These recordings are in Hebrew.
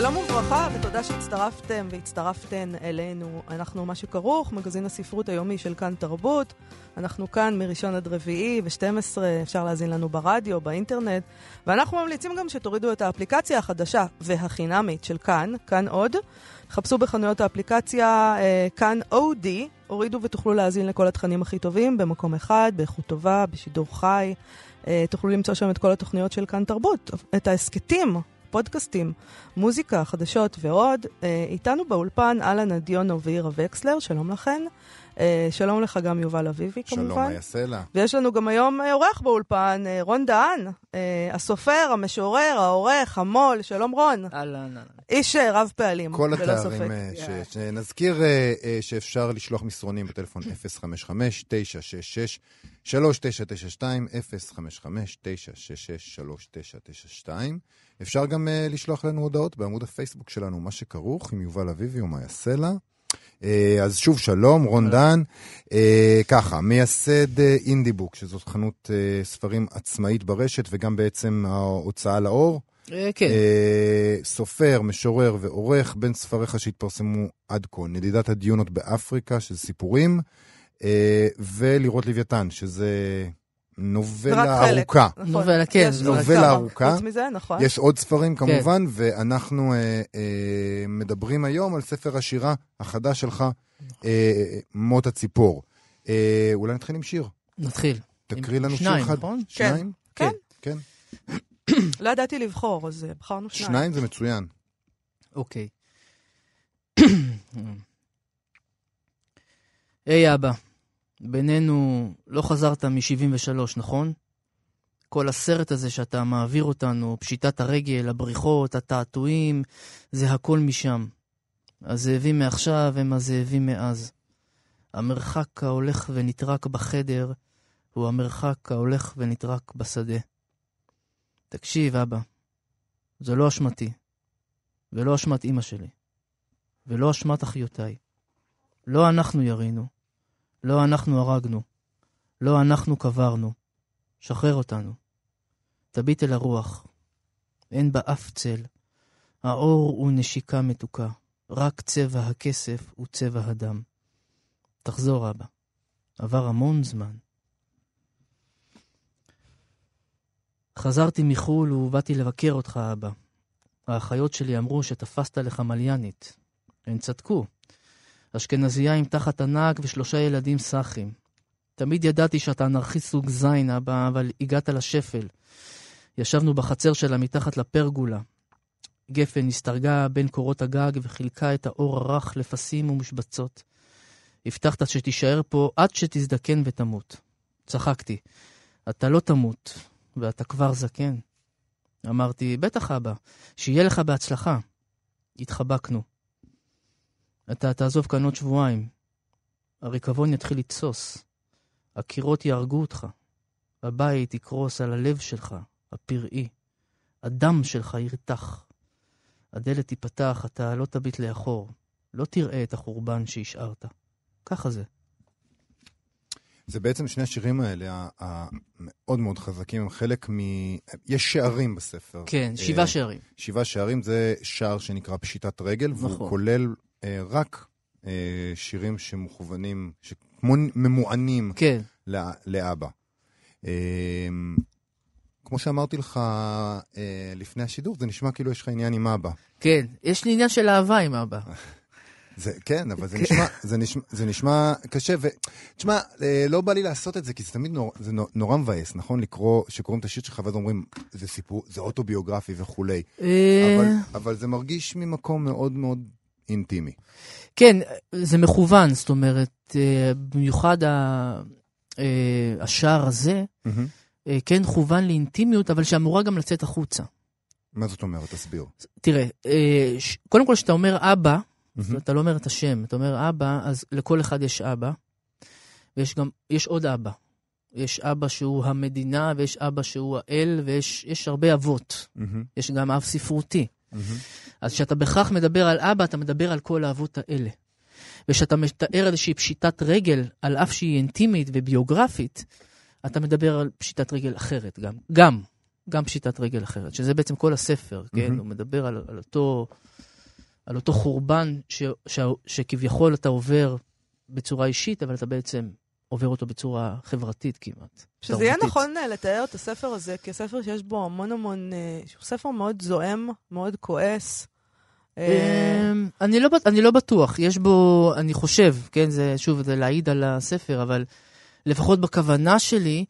שלום וברכה, ותודה שהצטרפתם והצטרפתן אלינו. אנחנו מה שכרוך, מגזין הספרות היומי של כאן תרבות. אנחנו כאן מראשון עד רביעי ב-12, אפשר להזין לנו ברדיו, באינטרנט. ואנחנו ממליצים גם שתורידו את האפליקציה החדשה והחינמית של כאן, כאן עוד. חפשו בחנויות האפליקציה אה, כאן אודי, הורידו ותוכלו להאזין לכל התכנים הכי טובים במקום אחד, באיכות טובה, בשידור חי. אה, תוכלו למצוא שם את כל התוכניות של כאן תרבות, את ההסכתים פודקאסטים, מוזיקה, חדשות ועוד. אה, איתנו באולפן אהלן אדיונו ואירה וקסלר, שלום לכן. אה, שלום לך גם יובל אביבי כמובן. שלום, מה יעשה לה? ויש לנו גם היום אה, אורח באולפן, אה, רון דהן, אה, הסופר, המשורר, העורך, המו"ל, שלום רון. אהלן, אהלן. איש אה, רב פעלים, כל התארים. אה, ש- שנזכיר אה, אה, שאפשר לשלוח מסרונים בטלפון 055-966-3992, 055-966-3992. אפשר גם אה, לשלוח לנו הודעות בעמוד הפייסבוק שלנו, מה שכרוך, עם יובל אביבי לה. אה, אז שוב, שלום, רון דן. אה, ככה, מייסד אה, אינדיבוק, שזאת חנות אה, ספרים עצמאית ברשת, וגם בעצם ההוצאה לאור. אה, כן, אה, סופר, משורר ועורך, בין ספריך שהתפרסמו עד כה, נדידת הדיונות באפריקה, שזה סיפורים, אה, ולראות לוויתן, שזה נובלה. ארוכה. נכון. נובלה, כן, נובלה כמה. ארוכה. חוץ מזה, נכון. יש עוד ספרים כמובן, ואנחנו אה, אה, מדברים היום על ספר השירה החדש שלך, אה, מות הציפור. אה, אולי נתחיל עם שיר. נתחיל. תקריא לנו שיר שניים, אחד. נכון? שניים? כן. כן. לא ידעתי לבחור, אז אה, בחרנו שניים. שניים זה מצוין. אוקיי. היי אבא, בינינו לא חזרת מ-73, נכון? כל הסרט הזה שאתה מעביר אותנו, פשיטת הרגל, הבריחות, התעתועים, זה הכל משם. הזאבים מעכשיו הם הזאבים מאז. המרחק ההולך ונטרק בחדר הוא המרחק ההולך ונטרק בשדה. תקשיב, אבא, זו לא אשמתי. ולא אשמת אמא שלי, ולא אשמת אחיותיי. לא אנחנו ירינו, לא אנחנו הרגנו, לא אנחנו קברנו. שחרר אותנו. תביט אל הרוח, אין בה אף צל. האור הוא נשיקה מתוקה, רק צבע הכסף הוא צבע הדם. תחזור, אבא. עבר המון זמן. חזרתי מחו"ל ובאתי לבקר אותך, אבא. האחיות שלי אמרו שתפסת לך מליינית. הן צדקו. אשכנזייה עם תחת ענק ושלושה ילדים סאחים. תמיד ידעתי שאתה אנרכיסט סוג זין, אבא, אבל הגעת לשפל. ישבנו בחצר שלה מתחת לפרגולה. גפן הסתרגה בין קורות הגג וחילקה את האור הרך לפסים ומשבצות. הבטחת שתישאר פה עד שתזדקן ותמות. צחקתי. אתה לא תמות, ואתה כבר זקן. אמרתי, בטח אבא, שיהיה לך בהצלחה. התחבקנו. אתה תעזוב כאן עוד שבועיים. הריקבון יתחיל לתסוס. הקירות יהרגו אותך. הבית יקרוס על הלב שלך, הפראי. הדם שלך ירתח. הדלת תיפתח, אתה לא תביט לאחור. לא תראה את החורבן שהשארת. ככה זה. זה בעצם שני השירים האלה, המאוד מאוד חזקים, הם חלק מ... יש שערים בספר. כן, אה, שבעה שערים. שבעה שערים, זה שער שנקרא פשיטת רגל, והוא נכון. כולל אה, רק אה, שירים שמוכוונים, כמו ממוענים כן, לא- לאבא. אה, כמו שאמרתי לך אה, לפני השידור, זה נשמע כאילו יש לך עניין עם אבא. כן. יש לי עניין של אהבה עם אבא. זה, כן, אבל זה נשמע, זה נשמע, זה נשמע קשה, ותשמע, אה, לא בא לי לעשות את זה, כי זה תמיד נור, זה נור, נורא מבאס, נכון? לקרוא, שקוראים את השיט שלך ואז אומרים, זה סיפור, זה אוטוביוגרפי וכולי. אה, אבל, אבל זה מרגיש ממקום מאוד מאוד אינטימי. כן, זה מכוון, זאת אומרת, אה, במיוחד ה- אה, השער הזה, אה, כן כוון לאינטימיות, אבל שאמורה גם לצאת החוצה. מה זאת אומרת? תסביר. תראה, אה, קודם כל, כשאתה אומר אבא, אומרת, אתה לא אומר את השם, אתה אומר אבא, אז לכל אחד יש אבא, ויש גם, יש עוד אבא. יש אבא שהוא המדינה, ויש אבא שהוא האל, ויש יש הרבה אבות. מהמם, יש גם אב ספרותי. מהמם. אז כשאתה בכך מדבר על אבא, אתה מדבר על כל האבות האלה. וכשאתה מתאר איזושהי פשיטת רגל, על אף שהיא אינטימית וביוגרפית, אתה מדבר על פשיטת רגל אחרת גם. גם, גם פשיטת רגל אחרת, שזה בעצם כל הספר, כן? מהמם. הוא מדבר על, על, אותו, על אותו חורבן ש, ש, שכביכול אתה עובר בצורה אישית, אבל אתה בעצם עובר אותו בצורה חברתית כמעט. שזה יהיה. נכון אה, לתאר את הספר הזה כספר שיש בו המון המון, אה, שהוא ספר מאוד זועם, מאוד כועס. אה, אמ, אני לא, אני לא בטוח, יש בו, אני חושב, כן, זה שוב, זה להעיד על הספר, אבל לפחות בכוונה שלי,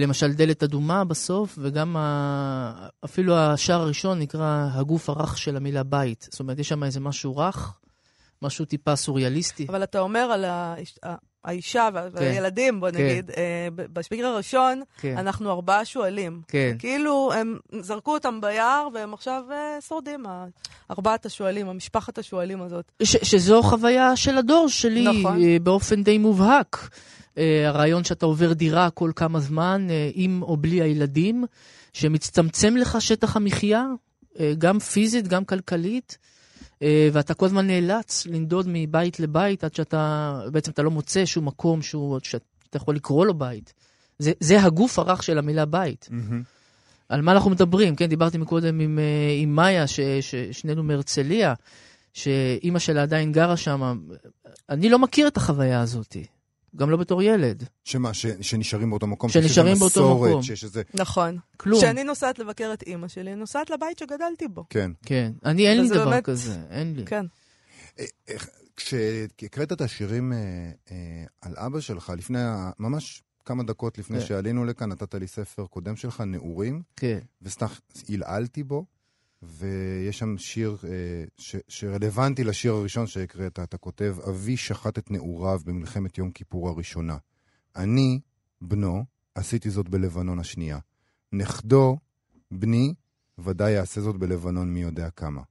למשל דלת אדומה בסוף, וגם ה... אפילו השער הראשון נקרא הגוף הרך של המילה בית. זאת אומרת, יש שם איזה משהו רך, משהו טיפה סוריאליסטי. אבל אתה אומר על האיש- האישה וה- והילדים, בוא כן. נגיד, אה, ב- בשפיגר הראשון, כן, אנחנו ארבעה שועלים. כן, כאילו, הם זרקו אותם ביער, והם עכשיו אה, שורדים, ארבעת השועלים, המשפחת השועלים הזאת. ש- שזו חוויה של הדור שלי, נכון. אה, באופן די מובהק. אה, הרעיון שאתה עובר דירה כל כמה זמן, אה, עם או בלי הילדים, שמצטמצם לך שטח המחיה, אה, גם פיזית, גם כלכלית, אה, ואתה כל הזמן נאלץ לנדוד מבית לבית עד שאתה, בעצם אתה לא מוצא שום מקום שהוא, שאתה יכול לקרוא לו בית. זה, זה הגוף הרך של המילה בית. מהמם. על מה אנחנו מדברים? כן, דיברתי מקודם עם, אה, עם מאיה, ש- ששנינו מהרצליה, שאימא שלה עדיין גרה שם. אני לא מכיר את החוויה הזאת, גם לא בתור ילד. שמה, ש- שנשארים באותו מקום? שנשארים שיש איזה באותו מסורת, מקום. שיש איזה... נכון. כלום. כשאני נוסעת לבקר את אימא שלי, אני נוסעת לבית שגדלתי בו. כן. כן, אני, אין לי דבר באמת- כזה, אין לי. כן. אה, איך- כשהקראת את השירים אה, אה, על אבא שלך, לפני, ממש כמה דקות לפני כן. שעלינו לכאן, נתת לי ספר קודם שלך, נעורים, כן, וסתם עלעלתי בו, ויש שם שיר אה, ש, שרלוונטי לשיר הראשון שהקראת, אתה כותב, אבי שחט את נעוריו במלחמת יום כיפור הראשונה. אני, בנו, עשיתי זאת בלבנון השנייה. נכדו, בני, ודאי יעשה זאת בלבנון מי יודע כמה.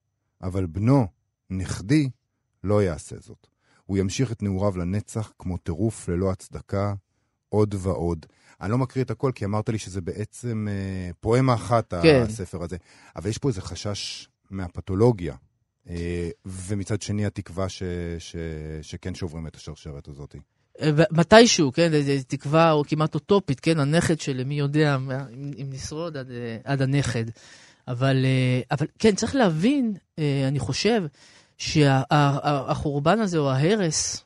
אבל בנו, נכדי, לא יעשה זאת. הוא ימשיך את נעוריו לנצח כמו טירוף ללא הצדקה, עוד ועוד. אני לא מקריא את הכל, כי אמרת לי שזה בעצם אה, פואמה אחת, כן. הספר הזה. אבל יש פה איזה חשש מהפתולוגיה, אה, ומצד שני התקווה ש, ש, שכן שוברים את השרשרת הזאת. אה, מתישהו, כן, זו תקווה או כמעט אוטופית, כן, הנכד שלי, מי יודע אם, אם נשרוד עד, אה, עד הנכד. אבל, אה, אבל כן, צריך להבין, אני חושב, שהחורבן הזה או ההרס,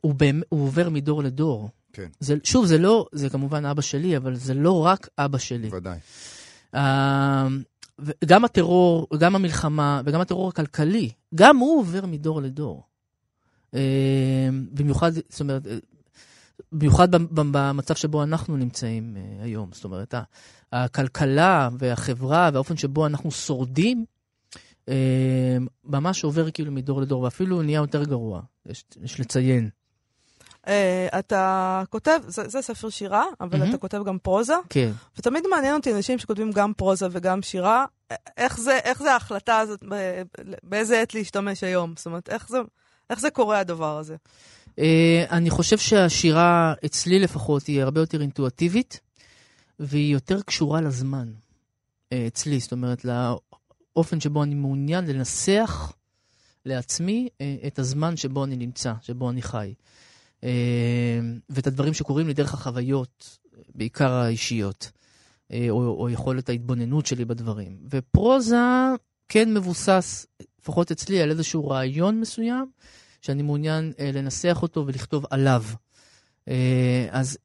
הוא, באמת, הוא עובר מדור לדור. כן, זה, שוב, זה לא, זה כמובן אבא שלי, אבל זה לא רק אבא שלי. ודאי. אה, גם הטרור, גם המלחמה וגם הטרור הכלכלי, גם הוא עובר מדור לדור. אה, במיוחד, זאת אומרת, אה, במיוחד במ- במ- במצב שבו אנחנו נמצאים אה, היום. זאת אומרת, ה- הכלכלה והחברה והאופן שבו אנחנו שורדים, אה, ממש עובר כאילו מדור לדור, ואפילו נהיה יותר גרוע, יש, יש לציין. אה, אתה כותב, זה, זה ספר שירה, אבל מהמם. אתה כותב גם פרוזה, כן. ותמיד מעניין אותי אנשים שכותבים גם פרוזה וגם שירה, איך זה, איך זה ההחלטה הזאת, באיזה עת להשתמש היום? זאת אומרת, איך זה, איך זה קורה הדבר הזה? אה, אני חושב שהשירה, אצלי לפחות, היא הרבה יותר אינטואטיבית, והיא יותר קשורה לזמן. אה, אצלי, זאת אומרת, לאופן שבו אני מעוניין לנסח לעצמי אה, את הזמן שבו אני נמצא, שבו אני חי. אה, ואת הדברים שקורים לי דרך החוויות, בעיקר האישיות, אה, או, או יכולת ההתבוננות שלי בדברים. ופרוזה כן מבוסס, לפחות אצלי, על איזשהו רעיון מסוים, שאני מעוניין אה, לנסח אותו ולכתוב עליו. אז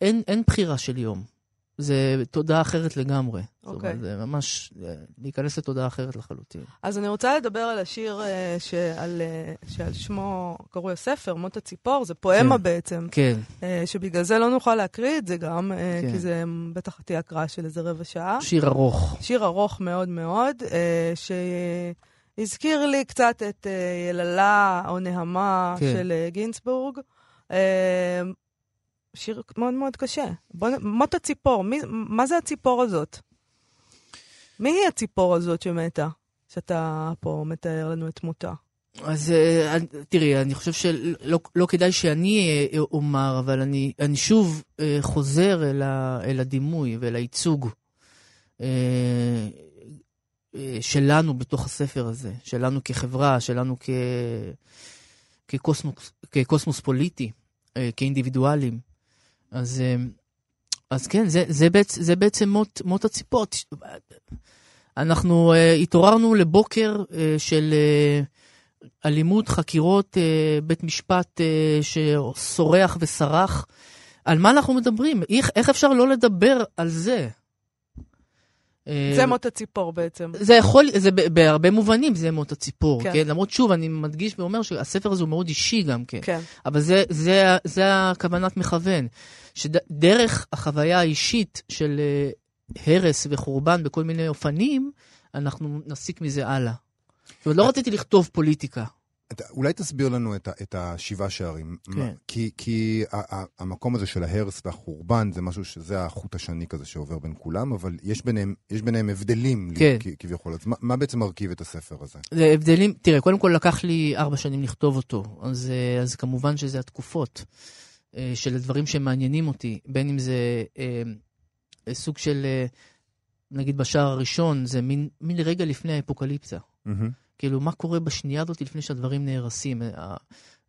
אין, אין בחירה של יום. זה תודעה אחרת לגמרי. זאת אוקיי. אומרת, זה ממש להיכנס לתודעה אחרת לחלוטין. אז אני רוצה לדבר על השיר אה, שעל, אה, שעל שמו קרוי הספר, מות הציפור, זה פואמה כן. בעצם, כן, אה, שבגלל זה לא נוכל להקריא את זה גם, אה, כן. כי זה בטח תהיה הקראה של איזה רבע שעה. שיר ארוך. שיר ארוך מאוד מאוד, אה, שהזכיר לי קצת את אה, יללה או נהמה כן. של אה, גינצבורג. אה, שיר מאוד מאוד קשה. בוא, מות הציפור, מי, מה זה הציפור הזאת? מי היא הציפור הזאת שמתה? שאתה פה מתאר לנו את מותה? אז אה, תראי, אני חושב שלא לא כדאי שאני אה, אומר, אבל אני, אני שוב אה, חוזר אל, ה, אל הדימוי ואל הייצוג שלנו בתוך הספר הזה, שלנו כחברה, שלנו כ, כקוסמוס, כקוסמוס פוליטי, כאינדיבידואלים. אז, אה, אז כן, זה, זה, בעצ, זה בעצם מות, מות הציפור. אנחנו אה, התעוררנו לבוקר אה, של... אה, אלימות, חקירות, אה, בית משפט אה, שסורח וסרח. על מה אנחנו מדברים? איך, איך אפשר לא לדבר על זה? אה, זה מות הציפור בעצם. זה יכול, זה בהרבה מובנים זה מות הציפור, כן. כן. למרות שוב, אני מדגיש ואומר שהספר הזה הוא מאוד אישי גם כן. כן. אבל זה, זה, זה הכוונת מכוון, שדרך החוויה האישית של אה, הרס וחורבן בכל מיני אופנים, אנחנו נסיק מזה הלאה. זאת אומרת, לא רציתי לכתוב פוליטיקה. אולי תסביר לנו את, את השבעה שערים. כן. מה- כי, כי ה- ה- המקום הזה של ההרס והחורבן זה משהו שזה החוט השני כזה שעובר בין כולם, אבל יש ביניהם, יש ביניהם הבדלים, לי, כן. כ- כביכול. אז מה, מה בעצם מרכיב את הספר הזה? זה הבדלים, תראה, קודם כל לקח לי ארבע שנים לכתוב אותו, אז, אז כמובן שזה התקופות אה, של הדברים שמעניינים אותי, בין אם זה אה, סוג של, אה, נגיד בשער הראשון, זה מין, מין רגע לפני האפוקליפסה. מהמם. כאילו, מה קורה בשנייה הזאת לפני שהדברים נהרסים? אה,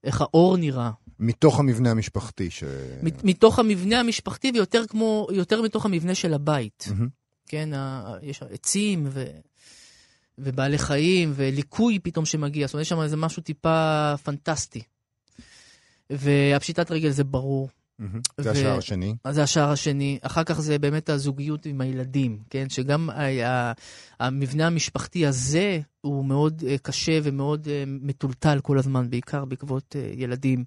איך האור נראה. מתוך המבנה המשפחתי ש... מת- מתוך המבנה המשפחתי ויותר כמו, יותר מתוך המבנה של הבית. מהמם. כן, ה- יש עצים ו... ובעלי חיים וליקוי פתאום שמגיע, זאת אומרת, יש שם איזה משהו טיפה פנטסטי. והפשיטת רגל זה ברור. זה ו- השער השני. אז זה השער השני. אחר כך זה באמת הזוגיות עם הילדים, כן? שגם המבנה המשפחתי הזה הוא מאוד אה, קשה ומאוד אה, מטולטל כל הזמן, בעיקר בעקבות אה, ילדים.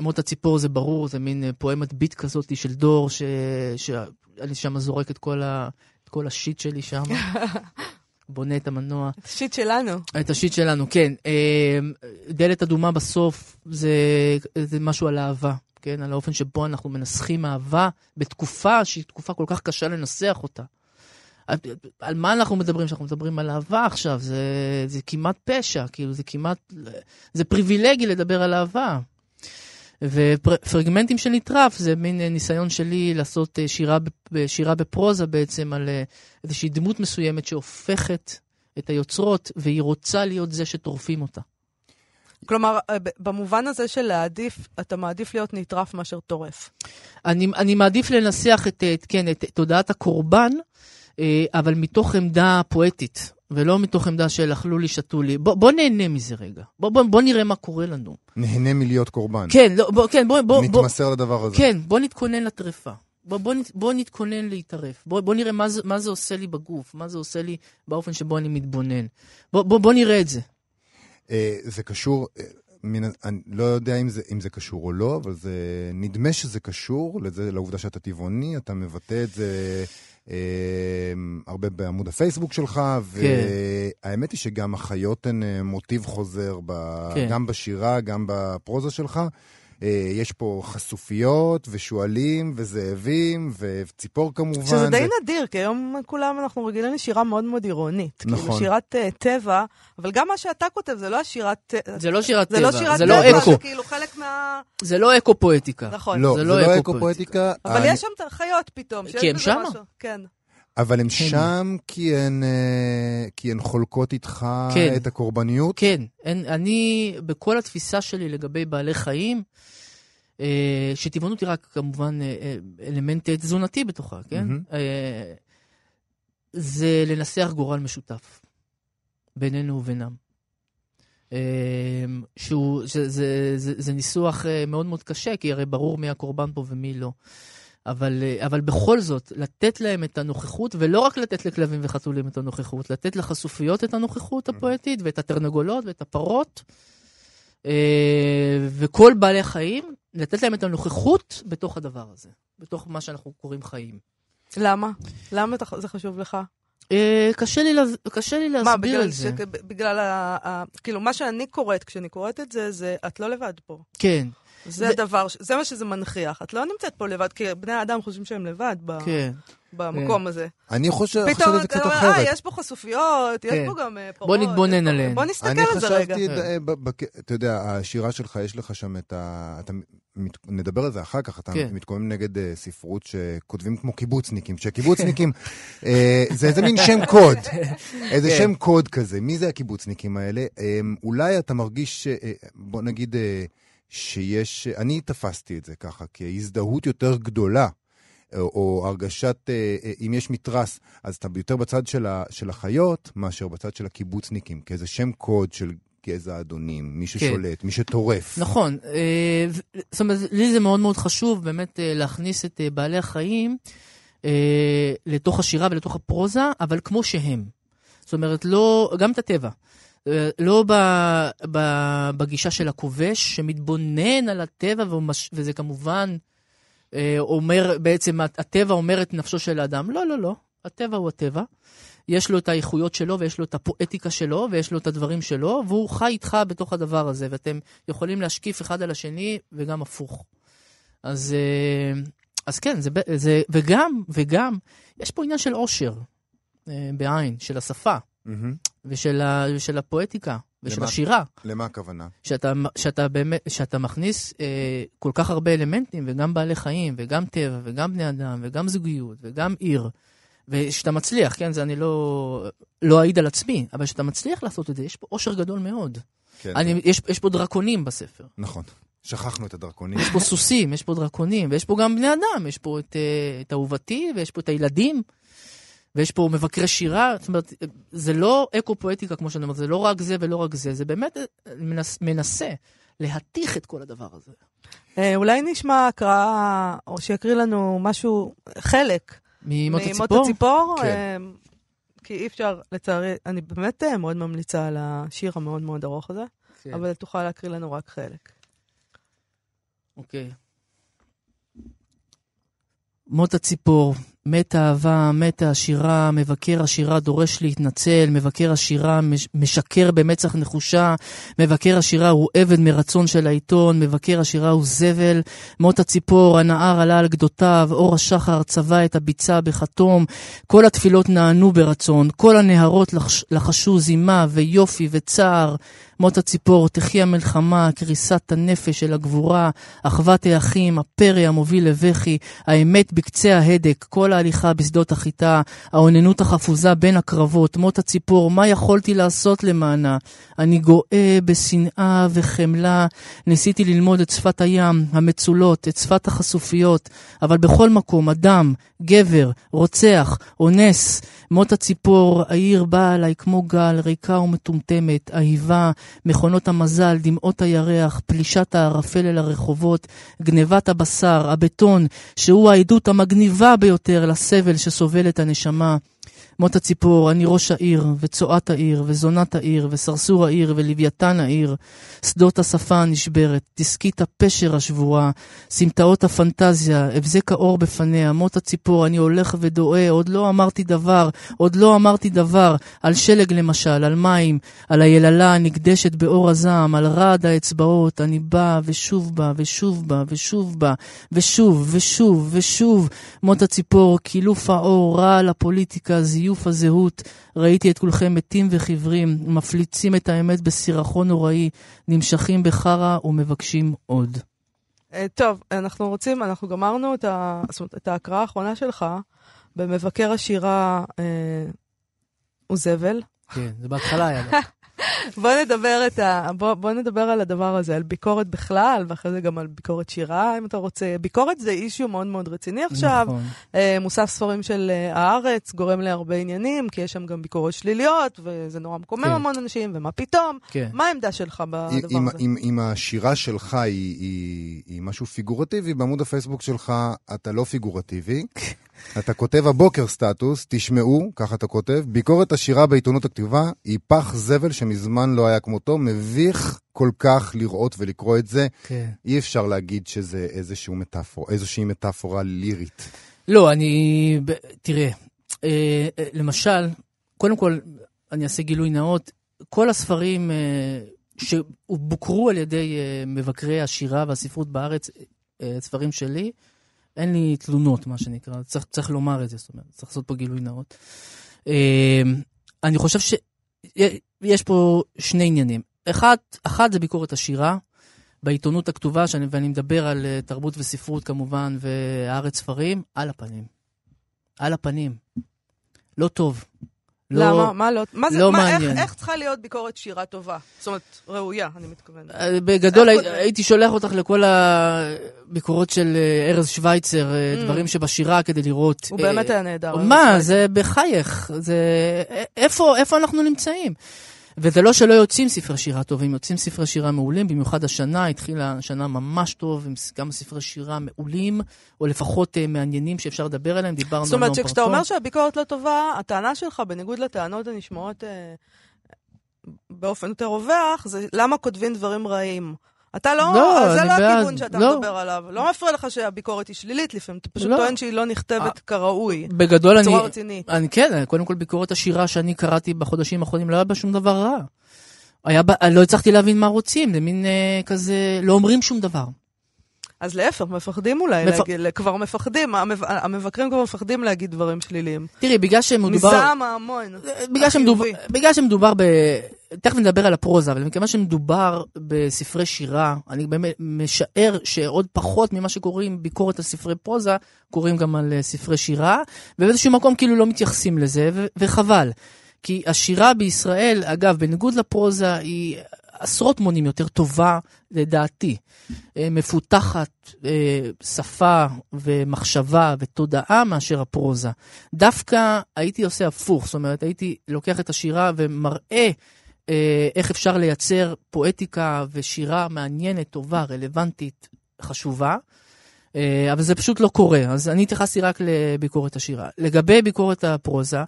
מות הציפור זה ברור, זה מין פואמת ביט כזאת של דור, ש- שאני שם זורק את כל, ה... את כל השיט שלי שם, בונה את המנוע. שיט שלנו. את השיט שלנו, כן. אה, דלת אדומה בסוף זה, זה משהו על אהבה, כן? על האופן שבו אנחנו מנסחים אהבה בתקופה שהיא תקופה כל כך קשה לנסח אותה. על, על מה אנחנו מדברים כשאנחנו מדברים על אהבה עכשיו? זה, זה כמעט פשע, כאילו זה כמעט... זה פריבילגי לדבר על אהבה. ופרגמנטים של נטרף זה מין אה, ניסיון שלי לעשות אה, שירה, ב- שירה בפרוזה בעצם על אה, איזושהי דמות מסוימת שהופכת את היוצרות, והיא רוצה להיות זה שטורפים אותה. כלומר, אה, במובן הזה של להעדיף, אתה מעדיף להיות נטרף מאשר טורף. אני, אני מעדיף לנסח את, את, כן, את תודעת הקורבן, אה, אבל מתוך עמדה פואטית, ולא מתוך עמדה של אכלו לי, שתו לי. בוא, בוא נהנה מזה רגע. בוא, בוא, בוא נראה מה קורה לנו. נהנה מלהיות קורבן. כן, לא, בוא, כן, בוא, בוא, בוא, מתמסר לדבר הזה. כן, בוא נתכונן לטרפה. בוא, בוא, בוא נתכונן להתערף. בוא, בוא נראה מה זה, מה זה עושה לי בגוף, מה זה עושה לי באופן שבו אני מתבונן. בוא, בוא, בוא נראה את זה. אה, זה קשור, אה, מן, אני לא יודע אם זה, אם זה קשור או לא, אבל זה נדמה שזה קשור לזה, לעובדה שאתה טבעוני, אתה מבטא את זה אה, הרבה בעמוד הפייסבוק שלך, והאמת היא שגם החיות הן אה, מוטיב חוזר, ב, כן. גם בשירה, גם בפרוזה שלך. אה, יש פה חשופיות ושועלים וזאבים וציפור כמובן. שזה די ו- נדיר, כי היום כולם, אנחנו רגילים לשירה מאוד מאוד עירונית. נכון. כאילו שירת אה, טבע, אבל גם מה שאתה כותב זה לא השירת... זה לא שירת זה לא טבע, שירת זה לא טבע, אקו. זה כאילו חלק מה... זה לא אקו פואטיקה. נכון. לא, זה זה לא לא אקו אקו-פואטיקה. אבל אני- יש שם את החיות פתאום. כי הם שמה. משהו. כן. אבל הן שם כי הן, אה, כי הן חולקות איתך כן. את הקורבניות? כן, אין, אני, בכל התפיסה שלי לגבי בעלי חיים, אה, שטבעונות היא רק כמובן אה, אלמנט תזונתי בתוכה, כן? אה, זה לנסח גורל משותף בינינו ובינם. שהוא, זה, זה, זה, זה ניסוח מאוד מאוד קשה, כי הרי ברור מי הקורבן פה ומי לא. אבל, אה, אבל בכל זאת, לתת להם את הנוכחות, ולא רק לתת לכלבים וחתולים את הנוכחות, לתת לחשופיות את הנוכחות הפואטית, ואת התרנגולות ואת הפרות, אה, וכל בעלי החיים, לתת להם את הנוכחות בתוך הדבר הזה, בתוך מה שאנחנו קוראים חיים. למה? למה זה חשוב לך? אה, קשה לי להס- קשה לי מה, להסביר בגלל, את זה. ש... בגלל ה... ה... כאילו, מה שאני קוראת כשאני קוראת את זה, זה את לא לבד פה. כן, זה זה- הדבר, ש- זה מה שזה מנכיח. את לא נמצאת פה לבד, כי בני האדם חושבים שהם לבד ב... כן. במקום הזה. אני חושב חושב פתאום את זה אתה קצת אומר, אחרת. אה, יש פה חשופיות, יש כן. פה גם אה, בוא פרות. נתבונן יש עליהן. בוא נסתכל אני על זה רגע. חשבתי, כן. אה, אתה יודע, השירה שלך, יש לך שם את ה... אתה מת- נדבר על זה אחר כך, אתה כן. מתקומם נגד אה, ספרות שכותבים כמו קיבוצניקים, שקיבוצניקים, אה, זה איזה מין שם קוד, איזה כן. שם קוד כזה. מי זה הקיבוצניקים האלה? אה, אולי אתה מרגיש, אה, בוא נגיד, אה, שיש, אני תפסתי את זה ככה, כהזדהות יותר גדולה. או, או הרגשת, אה, אה, אם יש מתרס, אז אתה יותר בצד של, ה, של החיות מאשר בצד של הקיבוצניקים, כאיזה שם קוד של גזע אדונים, מי ששולט, מי שטורף. נכון. אה, זאת אומרת, לי זה מאוד מאוד חשוב באמת אה, להכניס את אה, בעלי החיים אה, לתוך השירה ולתוך הפרוזה, אבל כמו שהם. זאת אומרת, לא, גם את הטבע. אה, לא ב, ב, בגישה של הכובש שמתבונן על הטבע, ומש, וזה כמובן אה, אומר, בעצם הטבע אומר את נפשו של האדם. לא, לא, לא. הטבע הוא הטבע. יש לו את האיכויות שלו, ויש לו את הפואטיקה שלו, ויש לו את הדברים שלו, והוא חי איתך בתוך הדבר הזה, ואתם יכולים להשקיף אחד על השני, וגם הפוך. אז, אה, אז כן, זה, זה, וגם, וגם, יש פה עניין של עושר, בעין, של השפה, מהמם. ושל, ה, ושל הפואטיקה, ושל למה? השירה. למה הכוונה? שאתה, שאתה באמת, שאתה מכניס אה, כל כך הרבה אלמנטים, וגם בעלי חיים, וגם טבע, וגם בני אדם, וגם זוגיות, וגם עיר, ושאתה מצליח, כן, זה אני לא, לא אעיד על עצמי, אבל שאתה מצליח לעשות את זה, יש פה אושר גדול מאוד. כן, אני, יש, יש פה דרקונים בספר. נכון. שכחנו את הדרקונים. יש פה סוסים, יש פה דרקונים, ויש פה גם בני אדם, יש פה את, אה, את אהובתי, ויש פה את הילדים, ויש פה מבקרי שירה, זאת אומרת, זה לא אקו-פואטיקה, כמו שאני אומר, זה לא רק זה ולא רק זה, זה באמת אה, מנס, מנסה להתיך את כל הדבר הזה. אה, אולי נשמע הקראה, או שיקריא לנו משהו, חלק. ממות הציפור? הציפור. כן. אה, כי אי אפשר, לצערי, אני באמת אה, מאוד ממליצה על השיר המאוד מאוד ארוך הזה, כן. אבל תוכל להקריא לנו רק חלק. אוקיי. מות הציפור, מת האהבה, מת השירה, מבקר השירה דורש להתנצל, מבקר השירה מש- משקר במצח נחושה, מבקר השירה הוא עבד מרצון של העיתון, מבקר השירה הוא זבל, מות הציפור, הנהר עלה על גדותיו, אור השחר צבע את הביצה בכתום, כל התפילות נענו ברצון, כל הנהרות לחש, לחשו זימה ויופי וצער, מות הציפור, תחי המלחמה, קריסת הנפש של הגבורה, אחוות האחים, הפרא המוביל לבכי, האמת בקצה ההדק, כל ההליכה בשדות החיטה, האוננות החפוזה בין הקרבות, מות הציפור, מה יכולתי לעשות למענה? אני גואה בשנאה וחמלה, ניסיתי ללמוד את שפת הים, המצולות, את שפת החשופיות, אבל בכל מקום, אדם, גבר, רוצח, אונס, מות הציפור, העיר באה עליי כמו גל, ריקה ומטומטמת, אהיבה, מכונות המזל, דמעות הירח, פלישת הערפל אל הרחובות, גנבת הבשר, הבטון, שהוא העדות המגניבה ביותר לסבל שסובל את הנשמה. מות הציפור, אני ראש העיר, וצואת העיר, וזונת העיר, וסרסור העיר, ולוויתן העיר. שדות השפה הנשברת, דסקית הפשר השבורה, סמטאות הפנטזיה, הבזק האור בפניה, מות הציפור, אני הולך ודועה, עוד לא אמרתי דבר, עוד לא אמרתי דבר, על שלג למשל, על מים, על היללה הנקדשת באור הזעם, על רעד האצבעות, אני בא ושוב בא ושוב בא ושוב בא, ושוב ושוב ושוב, מות הציפור, קילוף האור, רעל הפוליטיקה, זיוף הזהות, ראיתי את כולכם מתים וחיוורים, מפליצים את האמת בסירחון נוראי, נמשכים בחרא ומבקשים עוד. אה, טוב, אנחנו רוצים, אנחנו גמרנו את, ה, זאת אומרת, את ההקראה האחרונה שלך במבקר השירה אה, הוא זבל. כן, זה בהתחלה היה. בוא נדבר, את ה, בוא, בוא נדבר על הדבר הזה, על ביקורת בכלל, ואחרי זה גם על ביקורת שירה, אם אתה רוצה. ביקורת זה אישיו מאוד מאוד רציני עכשיו. נכון. אה, מוסף ספרים של אה, הארץ גורם להרבה עניינים, כי יש שם גם ביקורות שליליות, וזה נורא מקומם כן. המון אנשים, ומה פתאום? כן. מה העמדה שלך בדבר אם- הזה? אם- אם השירה שלך היא- היא היא משהו פיגורטיבי, בעמוד הפייסבוק שלך אתה לא פיגורטיבי. אתה כותב הבוקר סטטוס, תשמעו, ככה אתה כותב, ביקורת השירה בעיתונות הכתיבה היא פח זבל שמזמן לא היה כמותו, מביך כל כך לראות ולקרוא את זה. כן. אי אפשר להגיד שזה איזשהו מטאפור, איזושהי מטאפורה לירית. לא, אני... תראה, אה, אה, למשל, קודם כל, אני אעשה גילוי נאות, כל הספרים אה, שבוקרו על ידי מבקרי השירה והספרות בארץ, ספרים שלי, אין לי תלונות, מה שנקרא, צריך, צריך לומר את זה, זאת אומרת, צריך לעשות פה גילוי נאות. אה, אני חושב שיש פה שני עניינים. אחד, אחד זה ביקורת השירה, בעיתונות הכתובה, שאני, ואני מדבר על אה, תרבות וספרות כמובן, והארץ ספרים, על הפנים. על הפנים. לא טוב. לא, למה? מה לא? מה זה? לא מה, מעניין. איך, איך צריכה להיות ביקורת שירה טובה? זאת אומרת, ראויה, אני מתכוונת. אה, בגדול הי-? הייתי שולח אותך לכל הביקורות של אה, ארז שווייצר, אה, Mm. דברים שבשירה כדי לראות. הוא באמת היה נהדר. מה, זה בחייך, זה... איפה, איפה אנחנו נמצאים? וזה לא שלא יוצאים ספרי שירה טובים, יוצאים ספרי שירה מעולים, במיוחד השנה, התחילה שנה ממש טוב, עם כמה ספרי שירה מעולים, או לפחות אה, מעניינים שאפשר לדבר עליהם, דיברנו על זאת אומרת שכשאתה. אומר שהביקורת לא טובה, הטענה שלך, בניגוד לטענות הנשמעות אה, באופן יותר רווח, זה למה כותבים דברים רעים. אתה לא, לא, זה לא בעד, הכיוון שאתה לא. מדבר עליו. לא מפריע לך שהביקורת היא שלילית לפעמים, אתה פשוט לא. טוען שהיא לא נכתבת כראוי, בגדול אני... בצורה רצינית. אני כן, קודם כל ביקורת השירה שאני קראתי בחודשים האחרונים, לא היה בה שום דבר רע. היה בה, לא הצלחתי להבין מה רוצים, זה מין אה, כזה, לא אומרים שום דבר. אז להפך, מפחדים אולי מפ- להגיד, כבר מפחדים, המב- המבקרים כבר מפחדים להגיד דברים שליליים. תראי, בגלל שמדובר... מזעם ההמון. בגלל החיובי. בגלל שמדובר ב... תכף נדבר על הפרוזה, אבל מכיוון שמדובר בספרי שירה, אני באמת משער שעוד פחות ממה שקוראים ביקורת על ספרי פרוזה, קוראים גם על אה, ספרי שירה, ובאיזשהו מקום כאילו לא מתייחסים לזה, ו- וחבל. כי השירה בישראל, אגב, בניגוד לפרוזה, היא עשרות מונים יותר טובה, לדעתי. אה, מפותחת אה, שפה ומחשבה ותודעה מאשר הפרוזה. דווקא הייתי עושה הפוך, זאת אומרת, הייתי לוקח את השירה ומראה אה, איך אפשר לייצר פואטיקה ושירה מעניינת, טובה, רלוונטית, חשובה. אה, אבל זה פשוט לא קורה, אז אני התייחסתי רק לביקורת השירה. לגבי ביקורת הפרוזה,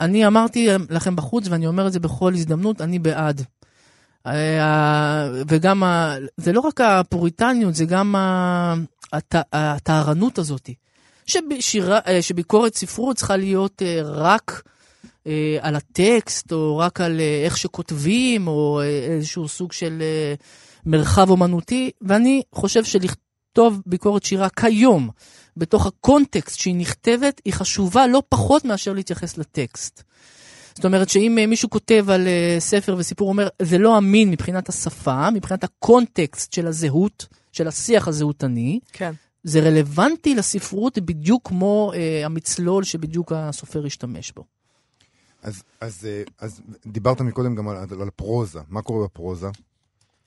אני אמרתי לכם בחוץ, ואני אומר את זה בכל הזדמנות, אני בעד. אה, וגם, ה- זה לא רק הפוריטניות, זה גם ה- הט- הטהרנות הזאת. שבשירה, אה, שביקורת ספרות צריכה להיות אה, רק אה, על הטקסט, או רק על אה, איך שכותבים, או אה, איזשהו סוג של אה, מרחב אומנותי, ואני חושב שלכתוב ביקורת שירה כיום, בתוך הקונטקסט שהיא נכתבת, היא חשובה לא פחות מאשר להתייחס לטקסט. זאת אומרת שאם אה, מישהו כותב על אה, ספר וסיפור, אומר, זה לא אמין מבחינת השפה, מבחינת הקונטקסט של הזהות, של השיח הזהותני, כן. זה רלוונטי לספרות בדיוק כמו אה, המצלול שבדיוק הסופר השתמש בו. אז, אז, אה, אז דיברת מקודם גם על, על הפרוזה, מה קורה בפרוזה?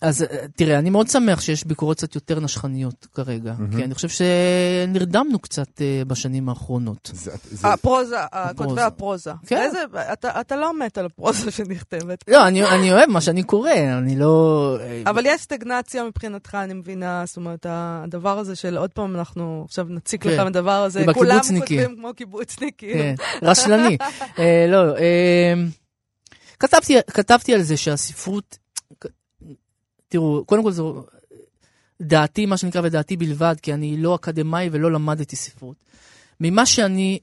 אז אה, תראה, אני מאוד שמח שיש ביקורות קצת יותר נשכניות כרגע, מהמם. כי אני חושב שנרדמנו קצת אה, בשנים האחרונות. זה, זה, הפרוזה, כותבי הפרוזה. הפרוזה. כן. איזה, אתה, אתה לא מת על הפרוזה שנכתבת. לא, אני, אני אוהב מה שאני קורא, אני לא... אה, אבל יש סטגנציה מבחינתך, אני מבינה, זאת אומרת, הדבר הזה של עוד פעם אנחנו עכשיו נציק כן. לכם הדבר הזה, כולם. כותבים כמו קיבוצניקים. כן, רשלני. אה, לא, אה, כתבתי, כתבתי על זה שהספרות, תראו, קודם כל זו דעתי, מה שנקרא, ודעתי בלבד, כי אני לא אקדמאי ולא למדתי ספרות. ממה שאני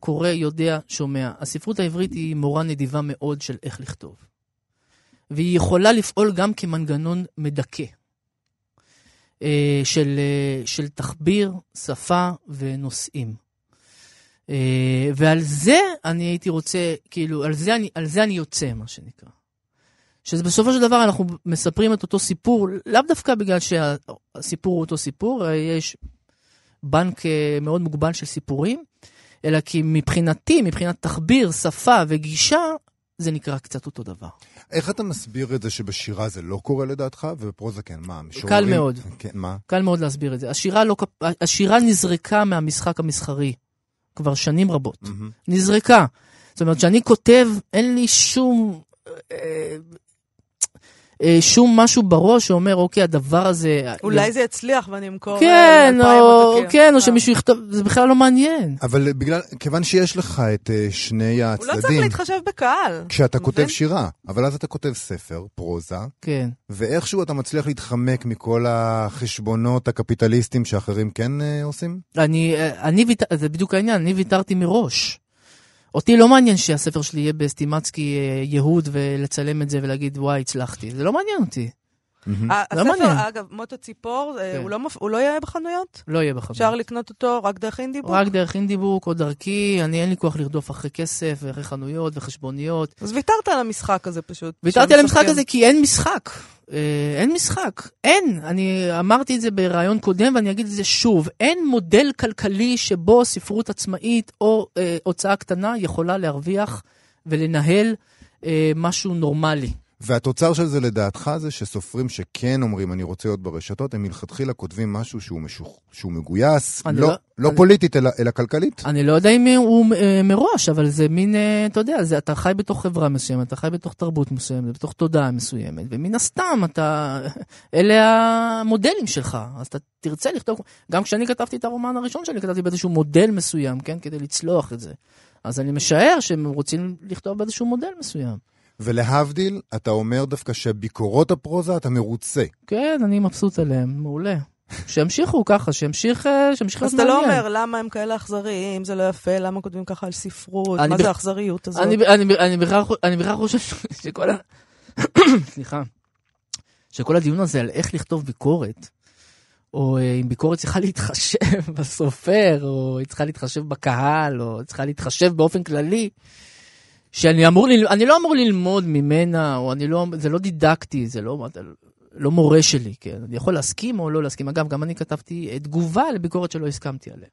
קורא, יודע, שומע, הספרות העברית היא מורה נדיבה מאוד של איך לכתוב. והיא יכולה לפעול גם כמנגנון מדכא. אה, של, אה, של תחביר, שפה ונושאים. אה, ועל זה אני הייתי רוצה, כאילו, על זה אני, על זה אני יוצא, מה שנקרא. שזה בסופו של דבר אנחנו מספרים את אותו סיפור, לאו דווקא בגלל שהסיפור הוא אותו סיפור, אה, יש בנק אה, מאוד מוגבל של סיפורים, אלא כי מבחינתי, מבחינת תחביר, שפה וגישה, זה נקרא קצת אותו דבר. איך אתה מסביר את זה שבשירה זה לא קורה לדעתך, ובפרוזה כן? מה, משוררים? קל מאוד. כן, מה? קל מאוד להסביר את זה. השירה, לא, השירה נזרקה מהמשחק המסחרי כבר שנים רבות. מהמם. נזרקה. זאת אומרת, כשאני כותב, אין לי שום... אה, אה, שום משהו בראש שאומר, אוקיי, הדבר הזה... אולי זה יצליח ואני אמכור כן, לאלפיים או. כן, או אה. שמישהו יכתוב, זה בכלל לא מעניין. אבל בגלל, כיוון שיש לך את אה, שני הוא לא צריך הצדדים, להתחשב בקהל. כשאתה אתה כותב? שירה, אבל אז אתה כותב ספר, פרוזה, כן. ואיכשהו אתה מצליח להתחמק מכל החשבונות הקפיטליסטיים שאחרים כן אה, עושים? אני, אה, אני ויתר, זה בדיוק העניין, אני ויתרתי מראש. אותי לא מעניין שהספר שלי יהיה בסטימצקי אה, יהוד ולצלם את זה ולהגיד, וואי, הצלחתי. זה לא מעניין אותי. לא. הספר, אגב, מוטו ציפור, אה, כן. הוא לא הוא לא יהיה בחנויות? לא יהיה בחבר. אפשר לקנות אותו רק דרך אינדיבוק? רק דרך אינדיבוק או דרכי, אני אין לי כוח לרדוף אחרי כסף ואחרי חנויות וחשבוניות. אז ויתרת על המשחק הזה פשוט. ויתרתי על המשחק. הזה כי אין משחק. אה, אין משחק. אין. אני אמרתי את זה בריאיון קודם ואני אגיד את זה שוב. אין מודל כלכלי שבו ספרות עצמאית או אה, הוצאה קטנה יכולה להרוויח ולנהל אה, משהו נורמלי. והתוצר של זה לדעתך זה שסופרים שכן אומרים אני רוצה להיות ברשתות, הם מלכתחילה כותבים משהו שהוא, משוך, שהוא מגויס, לא, לא- לא אני- פוליטית אלא, אלא כלכלית. אני לא יודע אם הוא אה, מראש, אבל זה מין, אה, אתה יודע, זה, אתה חי בתוך חברה מסוימת, אתה חי בתוך תרבות מסוימת, בתוך תודעה מסוימת, ומן הסתם אתה, אלה המודלים שלך, אז אתה תרצה לכתוב, גם כשאני כתבתי את הרומן הראשון שלי, כתבתי באיזשהו מודל מסוים, כן, כדי לצלוח את זה. אז אני משער שהם רוצים לכתוב באיזשהו מודל מסוים. ולהבדיל, אתה אומר דווקא שביקורות הפרוזה אתה מרוצה. כן, אני מבסוט עליהם, מעולה. שימשיכו ככה, שימשיך, אה, שימשיך אז אתה לא. אומר למה הם כאלה אכזריים, זה לא יפה, למה כותבים ככה על ספרות, מה זה האכזריות הזאת? אני, אני, אני, בכלל, חו- אני בכלל חושב ש- שכל ה... סליחה. שכל הדיון הזה על איך לכתוב ביקורת, או אה, אם ביקורת צריכה להתחשב בסופר, או היא צריכה להתחשב בקהל, או צריכה להתחשב באופן כללי, שאני אמור, ל... אני לא אמור ללמוד ממנה, או אני לא, זה לא דידקטי, זה לא, לא מורה שלי, כן? אני יכול להסכים או לא להסכים. אגב, גם אני כתבתי אה, תגובה לביקורת שלא הסכמתי עליה.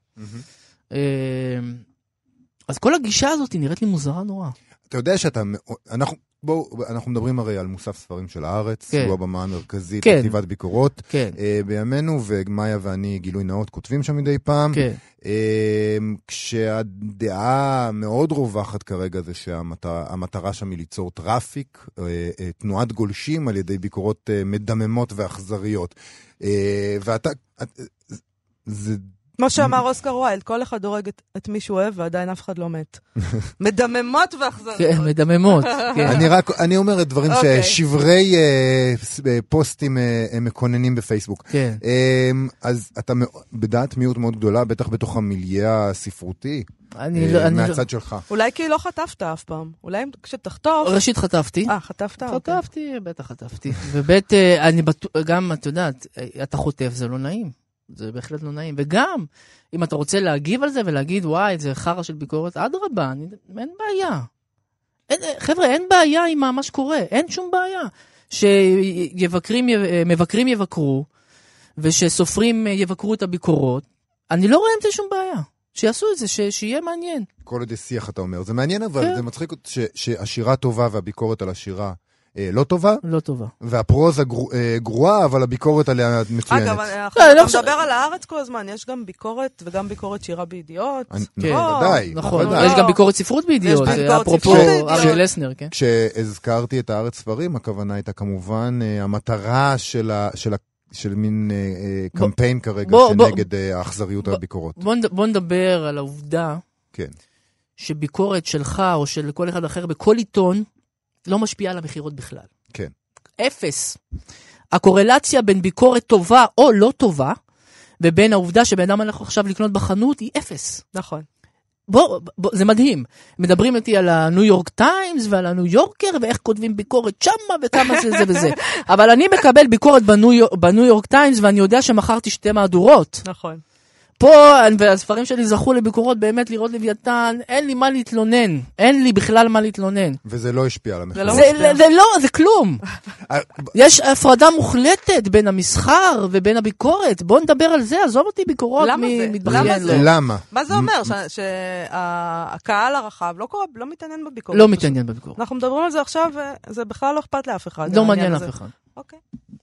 אה, אז כל הגישה הזאת נראית לי מוזרה נורא. אתה יודע שאתה, אנחנו, בואו, אנחנו מדברים הרי על מוסף ספרים של הארץ, כן. שהוא הבמה המרכזית כן. לכתיבת ביקורות כן, אה, בימינו, ומאיה ואני, גילוי נאות, כותבים שם מדי פעם. כן. אה, כשהדעה המאוד רווחת כרגע זה שהמטרה שם היא ליצור traffic, אה, אה, תנועת גולשים על ידי ביקורות אה, מדממות ואכזריות. אה, ואתה, את- זה כמו שאמר אוסקר ויילד, כל אחד הורג את- את מי שהוא אוהב ועדיין אף אחד לא מת. מדממות ואכזריות. כן, מדממות. כן. אני רק, אני אומר את דברים אוקיי. ששברי אה, אה, פוסטים אה, מקוננים בפייסבוק. כן. אה, אז אתה בדעת מיעוט מאוד גדולה, בטח בתוך המיליה הספרותי, אני לא, אני לא... מהצד שלך. אולי כי לא חטפת אף פעם. אולי כשתחטוף... ראשית חטפתי. אה, חטפת? אוקיי. חטפתי, בטח חטפתי. ובית, אני בטוח, גם, את יודעת, אתה חוטף, זה לא נעים. זה בהחלט לא נעים. וגם, אם אתה רוצה להגיב על זה ולהגיד, וואי, זה חרא של ביקורת, אדרבה, אני- אין בעיה. אין, חבר'ה, אין בעיה עם מה שקורה, אין שום בעיה. שמבקרים יבקרו, ושסופרים יבקרו את הביקורות, אני לא רואה עם זה שום בעיה. שיעשו את זה, ש, שיהיה מעניין. כל עוד יש שיח אתה אומר. זה מעניין אבל, כן. זה מצחיק ש- שהשירה טובה והביקורת על השירה לא טובה, לא טובה. והפרוזה אה, גרועה, אבל הביקורת עליה מצוינת. אגב, אנחנו לא, אני לא מדבר על הארץ כל הזמן, יש גם ביקורת וגם ביקורת שירה בידיעות. אני- כן. ודאי, נכון, ודאי. יש גם ביקורת ספרות בידיעות, אפרופו ספרות בידיעות. ארי לסנר, כן? כשהזכרתי את הארץ ספרים, הכוונה הייתה כמובן אה, המטרה של, ה, של, ה, של מין אה, אה, בוא- קמפיין כרגע בוא- שנגד אה, האכזריות בוא- והביקורות. בוא בוא נדבר על העובדה כן. שביקורת שלך או של כל אחד אחר בכל עיתון לא משפיעה על המכירות בכלל. כן. אפס. הקורלציה בין ביקורת טובה או לא טובה, ובין העובדה שבן אדם הולך עכשיו לקנות בחנות, היא אפס. נכון. בוא, בוא, זה מדהים. מדברים איתי על הניו יורק טיימס ועל הניו יורקר ואיך כותבים ביקורת שמה וכמה זה זה וזה. אבל אני מקבל ביקורת בניו, בניו יורק טיימס ואני יודע שמכרתי שתי מהדורות. נכון. פה, והספרים שלי זכו לביקורות באמת לראות לוויתן, אין לי מה להתלונן. אין לי בכלל מה להתלונן. וזה לא השפיע על המחיר. לא זה. זה לא, זה כלום. אה, יש הפרדה מוחלטת בין המסחר ובין הביקורת. בוא נדבר על זה, עזוב אותי ביקורות למה זה? מתבכיין. למה זה? לא. למה? מה זה אומר? שהקהל הרחב לא קורא- לא מתעניין בביקורת. לא פשוט. מתעניין בביקורת. אנחנו מדברים על זה עכשיו, וזה בכלל לא אכפת לאף אחד. לא מעניין. אף אחד. אוקיי.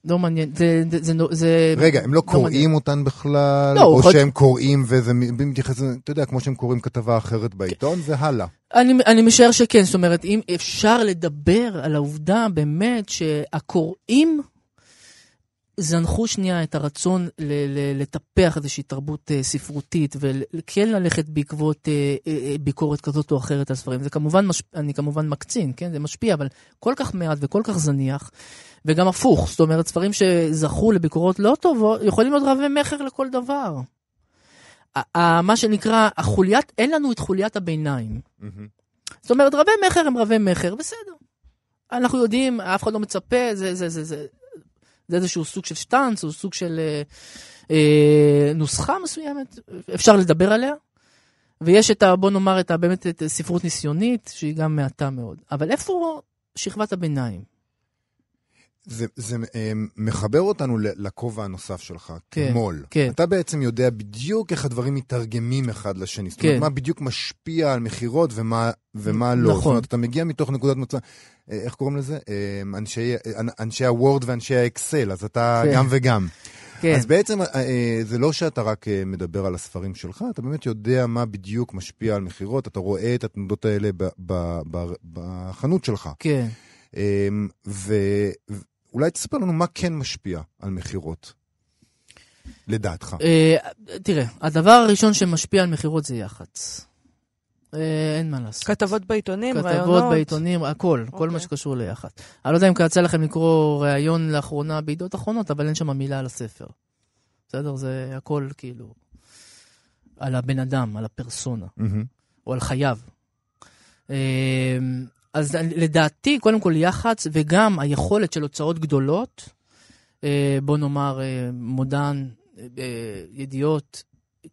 לא מעניין. זה, זה, זה, זה... רגע, הם לא מעניין. קוראים אותן בכלל? לא, או יכול- שהם קוראים וזה מתייחס, אתה יודע, כמו שהם קוראים כתבה אחרת בעיתון, זה הלאה. אני, אני משער שכן, זאת אומרת, אם אפשר לדבר על העובדה באמת שהקוראים זנחו שנייה את הרצון ל- ל- לטפח איזושהי תרבות אה, ספרותית וכן ללכת בעקבות אה, אה, ביקורת כזאת או אחרת על ספרים. זה כמובן, מש... אני כמובן מקצין, כן? זה משפיע, אבל כל כך מעט וכל כך זניח, וגם הפוך, זאת אומרת, ספרים שזכו לביקורות לא טובות, יכולים להיות רבי מכר לכל דבר. מה שנקרא, החוליית, אין לנו את חוליית הביניים. זאת אומרת, רבי מכר הם רבי מכר, בסדר. אנחנו יודעים, אף אחד לא מצפה, זה, זה, זה, זה, זה איזשהו סוג של שטאנץ, או סוג של אה, אה, נוסחה מסוימת, אפשר לדבר עליה. ויש את ה... בוא נאמר, את ה... באמת את הספרות ניסיונית, שהיא גם מעטה מאוד. אבל איפה שכבת הביניים? זה, זה אה, מחבר אותנו לכובע הנוסף שלך, כן, כמו"ל. כן. אתה בעצם יודע בדיוק איך הדברים מתרגמים אחד לשני. זאת אומרת, כן. מה בדיוק משפיע על מכירות ומה, ומה לא. נכון. זאת אומרת, אתה מגיע מתוך נקודת מוצא, אה, איך קוראים לזה? אה, אנשי, אנשי הוורד ואנשי האקסל, אז אתה כן. גם וגם. כן, אז בעצם אה, אה, זה לא שאתה רק מדבר על הספרים שלך, אתה באמת יודע מה בדיוק משפיע על מכירות, אתה רואה את התנודות האלה ב- ב- ב- בחנות שלך. כן. אמ, ו- ואולי תספר לנו מה כן משפיע על מכירות, לדעתך. אה, תראה, הדבר הראשון שמשפיע על מכירות זה יח"צ. אה, אין מה לעשות. כתבות בעיתונים, כתבות ראיונות. בעיתונים, הכל, כל אוקיי. מה שקשור ליח"צ. אני לא יודע אם יצא לכם לקרוא ראיון לאחרונה בידיעות אחרונות, אבל אין שם מילה על הספר. בסדר? זה הכל כאילו על הבן אדם, על הפרסונה, מהמם. או על חייו. אז לדעתי, קודם כל יח"צ, וגם היכולת של הוצאות גדולות, אה, בוא נאמר אה, מודן, אה, ידיעות,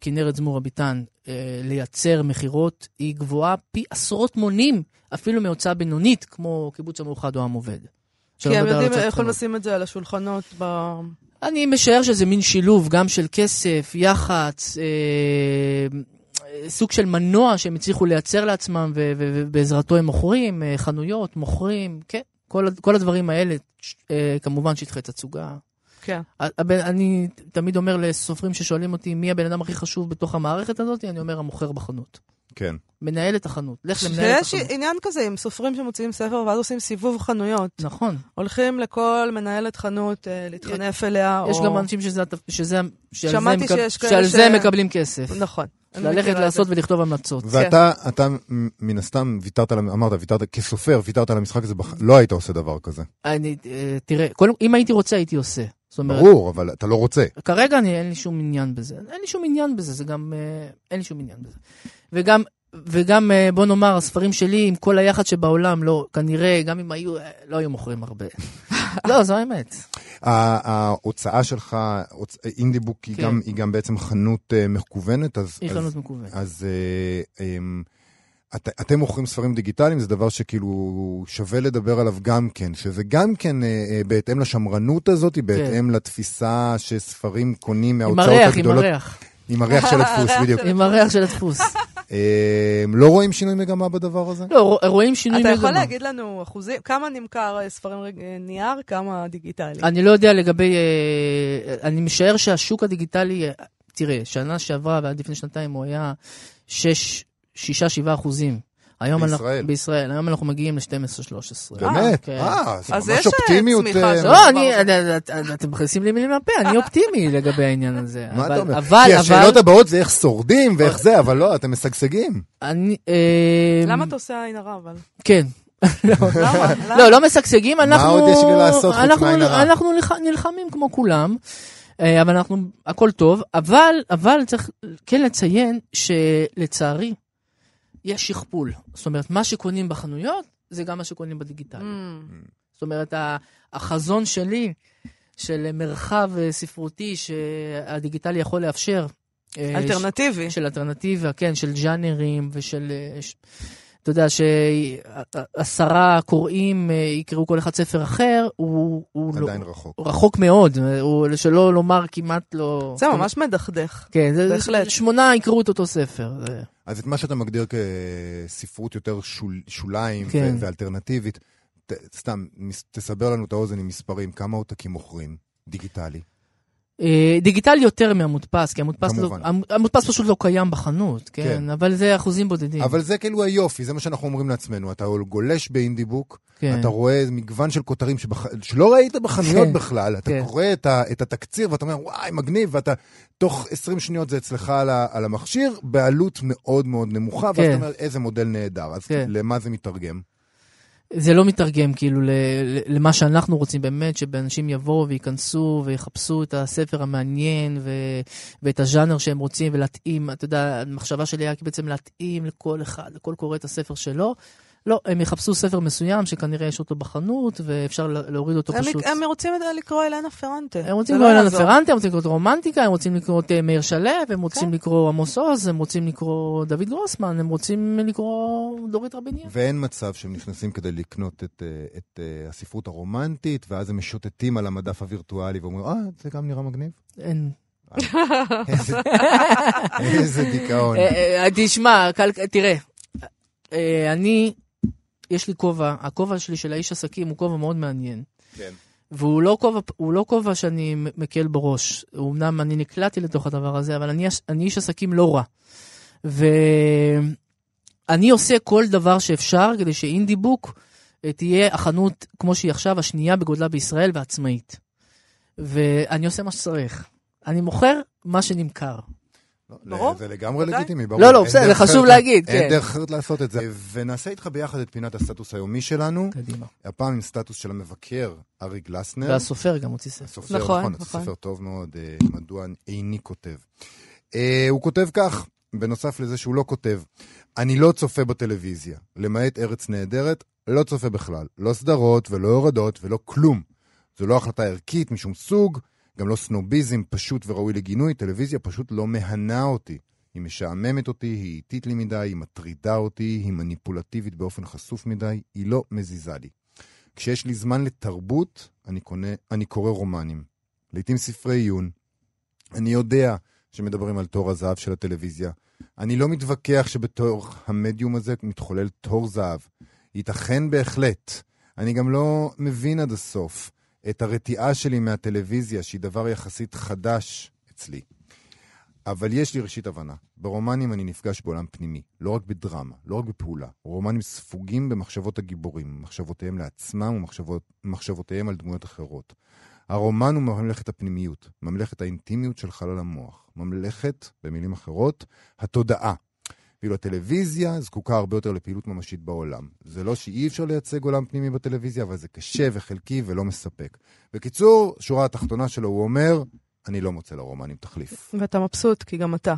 כנרת זמור אביטן, אה, לייצר מכירות, היא גבוהה פי עשרות מונים, אפילו מהוצאה בינונית, כמו קיבוץ המאוחד או עם עובד. כי הם יודעים, יכולים. לשים את זה על השולחנות ב... אני משער שזה מין שילוב גם של כסף, יח"צ, אה, סוג של מנוע שהם הצליחו לייצר לעצמם ובעזרתו הם מוכרים, אה, חנויות, מוכרים, כן, כל, כל הדברים האלה, אה, כמובן שטחי תצוגה. כן. אני תמיד אומר לסופרים ששואלים אותי מי הבן אדם הכי חשוב בתוך המערכת הזאת, אני אומר המוכר בחנות. כן. מנהל את החנות, לך למנהל את שיש החנות. עניין כזה עם סופרים שמוציאים ספר ואז עושים סיבוב חנויות. נכון. הולכים לכל מנהלת חנות אה, להתחנף אליה, יש או... גם אנשים שזה, שזה, שעל זה, שמעתי מקב- שיש כאלה שעל ש- זה מקבלים כסף. נכון. ללכת לעשות. ולכתוב המלצות. ואתה, אתה מ- מן הסתם ויתרת, אמרת, ויתרת, כסופר, ויתרת על המשחק הזה, לא היית עושה דבר כזה. אני, אה, תראה, קודם, אם הייתי רוצה, הייתי עושה. זאת אומרת, ברור, אבל אתה לא רוצה. כרגע אני, אין לי שום עניין בזה. אין לי שום עניין בזה, זה גם, אה, אין לי שום עניין בזה. וגם, וגם, אה, בוא נאמר, הספרים שלי, עם כל היחד שבעולם, לא, כנראה, גם אם היו, לא היו מוכרים הרבה. לא, זו האמת. ההוצאה שלך, אינדיבוק, היא כן. גם- היא גם בעצם חנות אה, מקוונת, אז... היא אז- חנות מקוונת. אז אה, אמ, את, אתם מוכרים ספרים דיגיטליים, זה דבר שכאילו שווה לדבר עליו גם כן, שזה גם כן אה, בהתאם לשמרנות הזאת, בהתאם לתפיסה שספרים קונים עם מההוצאות הריח, עם הגדולות. הריח. עם הריח של הדפוס, בדיוק. עם הריח של הדפוס. אה, לא רואים שינוי מגמה בדבר הזה? לא, רוא- רואים שינוי אתה מגמה. יכול להגיד לנו אחוזים, כמה נמכר אה, ספרים אה, נייר, כמה דיגיטלי? אני לא יודע לגבי... אה, אני משער שהשוק הדיגיטלי, אה, תראה, שנה שעברה ועד לפני שנתיים הוא היה 6, 6-7 אחוזים. היום בישראל. אנחנו, בישראל, היום אנחנו מגיעים ל-12-13. באמת? כן. אה, זה אז ממש אה, אופטימיות. אה, לא, אני, אתם מכניסים לי מילים לפה, אני אופטימי לגבי העניין הזה. מה אתה אומר? אבל, כי אבל, השאלות הבאות זה איך שורדים ואיך זה, אבל לא, אתם משגשגים. אני, אה, למה אתה עושה עין הרע, אבל? כן. לא, לא משגשגים, אנחנו... עוד יש לי לעשות חוץ אנחנו- מעין הרע? אנחנו נלח- נלחמים כמו כולם, אה, אבל אנחנו, הכל טוב, אבל, אבל צריך כן לציין שלצערי, יש שכפול. זאת אומרת, מה שקונים בחנויות, זה גם מה שקונים בדיגיטלי. Mm. זאת אומרת, החזון שלי, של מרחב אה, ספרותי שהדיגיטלי יכול לאפשר. אה, אלטרנטיבי. של אלטרנטיבה, כן, של ז'אנרים ושל... אתה יודע, שעשרה קוראים אה, יקראו כל אחד ספר אחר, הוא, הוא לא, עדיין רחוק. הוא רחוק מאוד, הוא, שלא לומר כמעט לא... זה ממש מדכדך. כן, זה, בהחלט. שמונה יקראו את אותו ספר. זה... אז את מה שאתה מגדיר כספרות יותר שול, שוליים כן. ו- ואלטרנטיבית, ת, סתם, מס- תסבר לנו את האוזן עם מספרים, כמה עותקים מוכרים, דיגיטלי. אה, דיגיטלי יותר מהמודפס, כי המודפס, לא, המודפס פשוט לא קיים בחנות, כן, כן. אבל זה אחוזים בודדים. אבל זה כאילו היופי, זה מה שאנחנו אומרים לעצמנו. אתה גולש באינדיבוק, כן. אתה רואה מגוון של כותרים שבח... שלא ראית בחנויות כן. בכלל, אתה כן. קורא את, ה... את התקציר ואתה אומר, וואי, מגניב, ואתה תוך 20 שניות זה אצלך על, ה... על המכשיר, בעלות מאוד מאוד נמוכה, ואז כן. אתה אומר, איזה מודל נהדר. אז כן. למה זה מתרגם? זה לא מתרגם כאילו למה שאנחנו רוצים באמת, שאנשים יבואו וייכנסו ויחפשו את הספר המעניין ו- ואת הז'אנר שהם רוצים ולהתאים, אתה יודע, המחשבה שלי היה בעצם להתאים לכל אחד, לכל קורא את הספר שלו. לא, הם יחפשו ספר מסוים שכנראה יש אותו בחנות, ואפשר לה- להוריד אותו הם, פשוט. הם רוצים לקרוא אלנה פרנטה. הם רוצים לקרוא לא אלנה. פרנטה, הם רוצים לקרוא את רומנטיקה, הם רוצים לקרוא את אה, מאיר שלו, הם רוצים כן. לקרוא עמוס עוז, הם רוצים לקרוא דוד גרוסמן, הם רוצים לקרוא דורית רביניה. ואין מצב שהם נכנסים כדי לקנות את, אה, את אה, הספרות הרומנטית, ואז הם משוטטים על המדף הווירטואלי ואומרים, אה, זה גם נראה מגניב. אין. איזה- דיכאון. תשמע, תראה, אה, אני, יש לי כובע, הכובע שלי של האיש עסקים הוא כובע מאוד מעניין. כן. והוא לא כובע, לא כובע שאני מקל בראש. אמנם אני נקלעתי לתוך הדבר הזה, אבל אני, אני איש עסקים לא רע. ואני עושה כל דבר שאפשר כדי שאינדי בוק אה, תהיה החנות, כמו שהיא עכשיו, השנייה בגודלה בישראל ועצמאית. ואני עושה מה שצריך. אני מוכר מה שנמכר. לא, ברור. זה לגמרי. לגיטימי, ברור. לא, לא, אין בסדר, דרך חשוב להגיד, אין כן. דרך אחרת לעשות את זה. ונעשה איתך ביחד את פינת הסטטוס היומי שלנו, קדימה. הפעם עם סטטוס של המבקר ארי גלסנר. והסופר גם הוציא ספר. הסופר, נכון, נכון, נכון. הסופר טוב מאוד, אה, מדוע איני כותב. אה, הוא כותב כך, בנוסף לזה שהוא לא כותב, אני לא צופה בטלוויזיה, למעט ארץ נהדרת, לא צופה בכלל. לא סדרות ולא הורדות ולא כלום. זו לא החלטה ערכית משום סוג, גם לא סנוביזם פשוט וראוי לגינוי, טלוויזיה פשוט לא מהנה אותי. היא משעממת אותי, היא איטית לי מדי, היא מטרידה אותי, היא מניפולטיבית באופן חשוף מדי, היא לא מזיזה לי. כשיש לי זמן לתרבות, אני, קונה, אני קורא רומנים. לעתים ספרי עיון. אני יודע שמדברים על תור הזהב של הטלוויזיה. אני לא מתווכח שבתור המדיום הזה מתחולל תור זהב. ייתכן בהחלט. אני גם לא מבין עד הסוף את הרתיעה שלי מהטלוויזיה, שהיא דבר יחסית חדש אצלי. אבל יש לי ראשית הבנה. ברומנים אני נפגש בעולם פנימי, לא רק בדרמה, לא רק בפעולה. רומנים ספוגים במחשבות הגיבורים, מחשבותיהם לעצמם ומחשבותיהם על דמויות אחרות. הרומן הוא ממלכת הפנימיות, ממלכת האינטימיות של חלל המוח. ממלכת, במילים אחרות, התודעה. ואילו הטלוויזיה זקוקה הרבה יותר לפעילות ממשית בעולם. זה לא שאי אפשר לייצג עולם פנימי בטלוויזיה, אבל זה קשה וחלקי ולא מספק. בקיצור, שורה התחתונה שלו, הוא אומר, אני לא מוצא לרומנים תחליף. ואתה מבסוט, כי גם אתה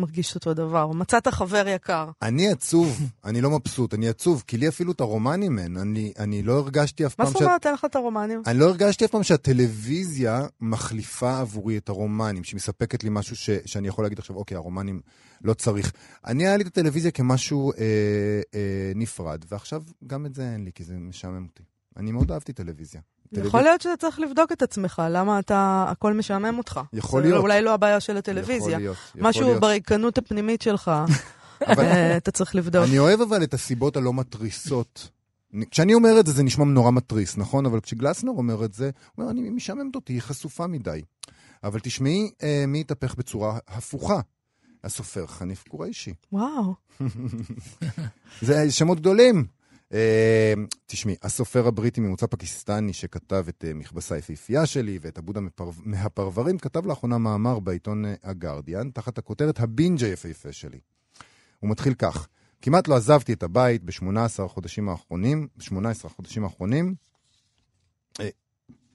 מרגיש אותו דבר. מצאת חבר יקר. אני עצוב, אני לא מבסוט, אני עצוב, כי לי אפילו את הרומנים אין. אני, אני לא הרגשתי אף מה פעם זאת אומרת, אין לך את הרומנים? אני לא הרגשתי אף פעם שהטלוויזיה מחליפה עבורי את הרומנים, שמספקת לי משהו ש, שאני יכול להגיד עכשיו, אוקיי, הרומנים לא צריך. אני היה לי את הטלוויזיה כמשהו אה, אה, נפרד, ועכשיו גם את זה אין לי, כי זה משעמם אותי. אני מאוד אהבתי טלוויזיה. יכול להיות שאתה צריך לבדוק את עצמך, למה אתה, הכל משעמם אותך. יכול להיות. אולי לא הבעיה של יכול הטלוויזיה. להיות, יכול משהו להיות. בריקנות הפנימית שלך, אבל אה, אתה צריך לבדוק. אני אוהב אבל את הסיבות הלא מתריסות. כשאני אומר את זה, זה נשמע נורא מתריס, נכון? אבל כשגלסנר אומר את זה, הוא אומר, אני משעממת אותי, היא חשופה מדי. אבל תשמעי אה, מי התהפך בצורה הפוכה. הסופר חניף קוריישי. וואו. זה שמות גדולים. אה, תשמעי, הסופר הבריטי ממוצא פקיסטני שכתב את אה, מכבסה היפהפייה שלי ואת עבוד המפר... מהפרברים, כתב לאחרונה מאמר בעיתון אה, הגרדיאן, תחת הכותרת הבינג' היפהפה שלי. הוא מתחיל כך: כמעט לא עזבתי את הבית ב-18 החודשים האחרונים, ב-18 החודשים האחרונים, אה,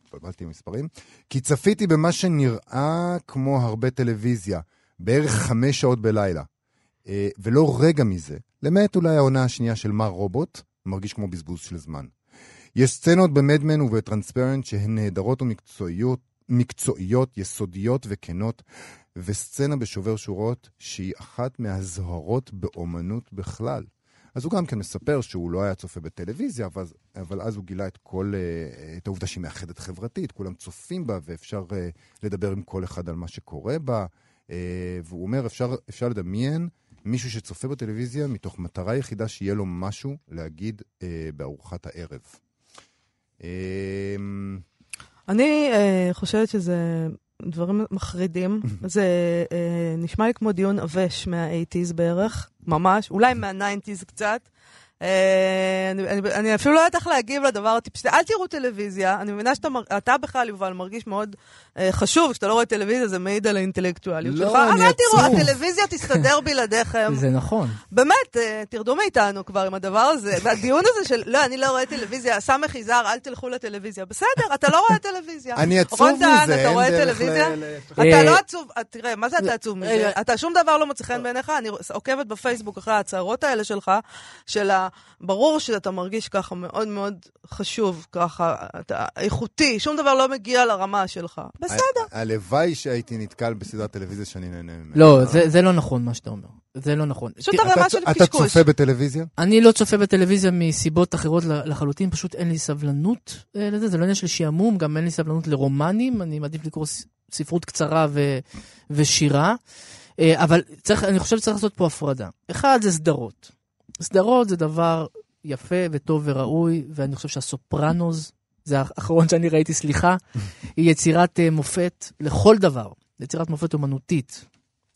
התבלבלתי עם מספרים, כי צפיתי במה שנראה כמו הרבה טלוויזיה, בערך חמש שעות בלילה. ולא רגע מזה, למעט אולי העונה השנייה של מר רובוט, מרגיש כמו בזבוז של זמן. יש סצנות במדמן ובטרנספרנט שהן נהדרות ומקצועיות, מקצועיות, יסודיות וכנות, וסצנה בשובר שורות שהיא אחת מהזוהרות באומנות בכלל. אז הוא גם כן מספר שהוא לא היה צופה בטלוויזיה, אבל, אבל אז הוא גילה את כל, אה, את העובדה שהיא מאחדת חברתית, כולם צופים בה ואפשר אה, לדבר עם כל אחד על מה שקורה בה. אה, והוא אומר, אפשר, אפשר לדמיין מישהו שצופה בטלוויזיה מתוך מטרה יחידה שיהיה לו משהו להגיד אה, בארוחת הערב. אה, אני אה, חושבת שזה דברים מחרידים. זה אה, נשמע לי כמו דיון עבש מה-80's בערך, ממש, אולי מה-90's קצת. אה, אני, אני, אני אפילו לא יודעת איך להגיב לדבר הטיפשי. אל תראו טלוויזיה, אני מבינה שאתה בכלל, יובל, מרגיש מאוד אה, חשוב, כשאתה לא רואה טלוויזיה, זה מעיד על האינטלקטואליות לא, שלך. אבל אל תראו. הטלוויזיה תסתדר בלעדיכם. זה נכון. באמת, אה, תרדו מאיתנו כבר עם הדבר הזה. והדיון הזה של, לא, אני לא רואה טלוויזיה, סמך יזהר, אל תלכו לטלוויזיה. בסדר, אתה לא רואה טלוויזיה. אני עצוב מזה, אתה אין רואה דרך טלוויזיה? ל- אתה אה, לא עצוב, אה, תראה, מה זה אתה עצוב מזה? אתה שום דבר לא מוצא חן בעיניך, אני עוקבת בפייסבוק אחרי ההצהרות האלה שלך, של ה... אתה, ברור שאתה מרגיש ככה מאוד מאוד חשוב, ככה, אתה איכותי, שום דבר לא מגיע לרמה שלך. בסדר. הלוואי שהייתי נתקל בסדרת טלוויזיה שאני נהנה ממנה. לא, זה, זה לא נכון מה שאתה אומר. זה לא נכון. פשוט הרמה אתה- של אתה קשקוש. צופה בטלוויזיה? אני לא צופה בטלוויזיה מסיבות אחרות לחלוטין, פשוט אין לי סבלנות אה, לזה, זה לא עניין של שעמום, גם אין לי סבלנות לרומנים, אני מעדיף לקרוא ספרות קצרה ו, ושירה. אה, אבל צריך, אני חושב שצריך לעשות פה הפרדה. אחד זה סדרות. סדרות זה דבר יפה וטוב וראוי, ואני חושב שהסופרנוז, זה האחרון שאני ראיתי, סליחה, היא יצירת אה, מופת לכל דבר. יצירת מופת אומנותית,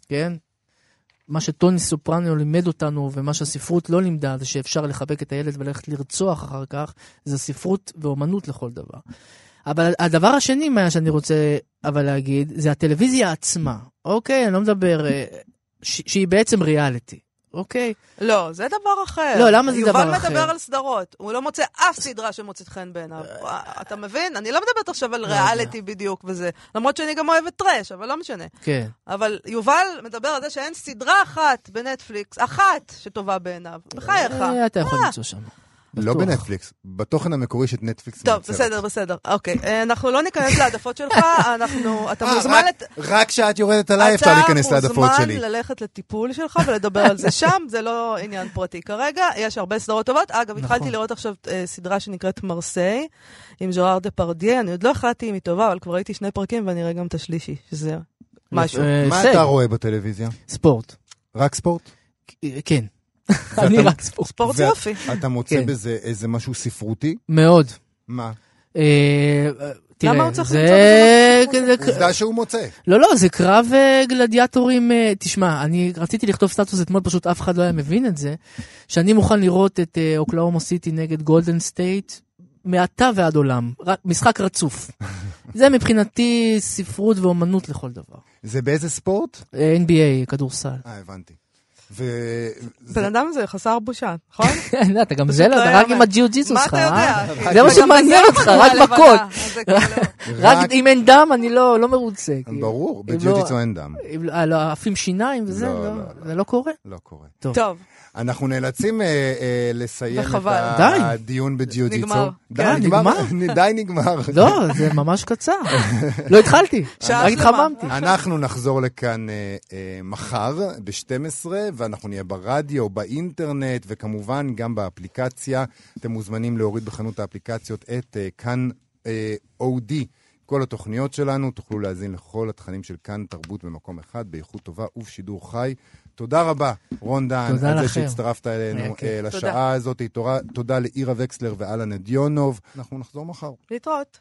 כן? מה שטוני סופרנו לימד אותנו, ומה שהספרות לא לימדה, זה שאפשר לחבק את הילד וללכת לרצוח אחר כך, זה ספרות ואומנות לכל דבר. אבל הדבר השני מה שאני רוצה אבל להגיד, זה הטלוויזיה עצמה, אוקיי? אני לא מדבר, אה, ש- שהיא בעצם ריאליטי, אוקיי? לא, זה דבר אחר. לא, למה זה דבר יובל אחר? מדבר על סדרות, הוא לא מוצא אף סדרה שמוצאת חן בעיניו. אתה מבין? אני לא מדברת עכשיו על לא. ריאליטי בדיוק וזה. למרות שאני גם אוהבת טראש, אבל לא משנה. כן. אבל יובל מדבר על זה שאין סדרה אחת בנטפליקס, אחת, שטובה בעיניו. בחייך. אה, אתה יכול אה. למצוא שם. לא. בנטפליקס, בתוכן המקורי של נטפליקס. טוב. בסדר, בסדר. אוקיי, אה, אנחנו לא ניכנס להעדפות שלך, אנחנו, אתה אה, מוזמן... רק- כשאת יורדת עליי אפשר להיכנס להעדפות אתה שלי. מוזמן ללכת לטיפול שלך ולדבר על זה שם, זה לא עניין פרטי כרגע, יש הרבה סדרות טובות. אגב, נכון. התחלתי לראות עכשיו אה, סדרה שנקראת מרסיי, עם ז'ראר דה פרדיה, אני עוד לא החלטתי אם היא טובה, אבל כבר ראיתי שני פרקים ואני אראה גם את השלישי, שזה משהו. מה. אתה רואה בטלוויזיה? ספורט. רק ספורט? כן. אני רק ספורט. ספורט זה יופי. אתה מוצא כן. בזה איזה משהו ספרותי? מאוד. מה? אה, אה, תראה, למה הוא צריך זה... למצוא בזה משהו זה- עובדה שהוא מוצא. לא, לא, זה קרב אה, גלדיאטורים. אה, תשמע, אני רציתי לכתוב סטטוס אתמול, פשוט אף אחד לא היה מבין את זה, שאני מוכן לראות את אוקלהומה סיטי נגד גולדן סטייט מעתה ועד עולם. משחק רצוף. זה מבחינתי ספרות ואומנות לכל דבר. זה באיזה ספורט? NBA, כדורסל. אה, הבנתי. ו... בן אדם זה חסר בושה, נכון? לא, אתה גם זה, לא לא, אתה יאמן. רק עם הג'יו ג'יסו מה שלך, אתה אה? יודע? זה מה שמעניין אותך, רק מכות. רק אם אין דם, אני לא לא מרוצה. כאילו. ברור, אם בג'יוג'יצו לא- אין דם. אה, עפים שיניים וזה, זה לא קורה. לא קורה. טוב. אנחנו נאלצים אה, אה, לסיים את וחבל. די. הדיון בג'יוג'יצו. נגמר. די, כן, נגמר. די, נגמר. לא, זה ממש קצר. לא התחלתי, שעה רק שלמה. התחממתי. אנחנו נחזור לכאן אה, אה, מחר ב-12, ואנחנו נהיה ברדיו, באינטרנט, וכמובן גם באפליקציה. אתם מוזמנים להוריד בחנות האפליקציות את אה, כאן אה, אודי. כל התוכניות שלנו, תוכלו להאזין לכל התכנים של כאן תרבות במקום אחד, באיכות טובה ובשידור חי. תודה רבה, רון תודה על זה. שהצטרפת אלינו. אה, לשעה הזאת. תודה, תודה לאירה וקסלר ואלן אדיונוב. אנחנו נחזור מחר. להתראות.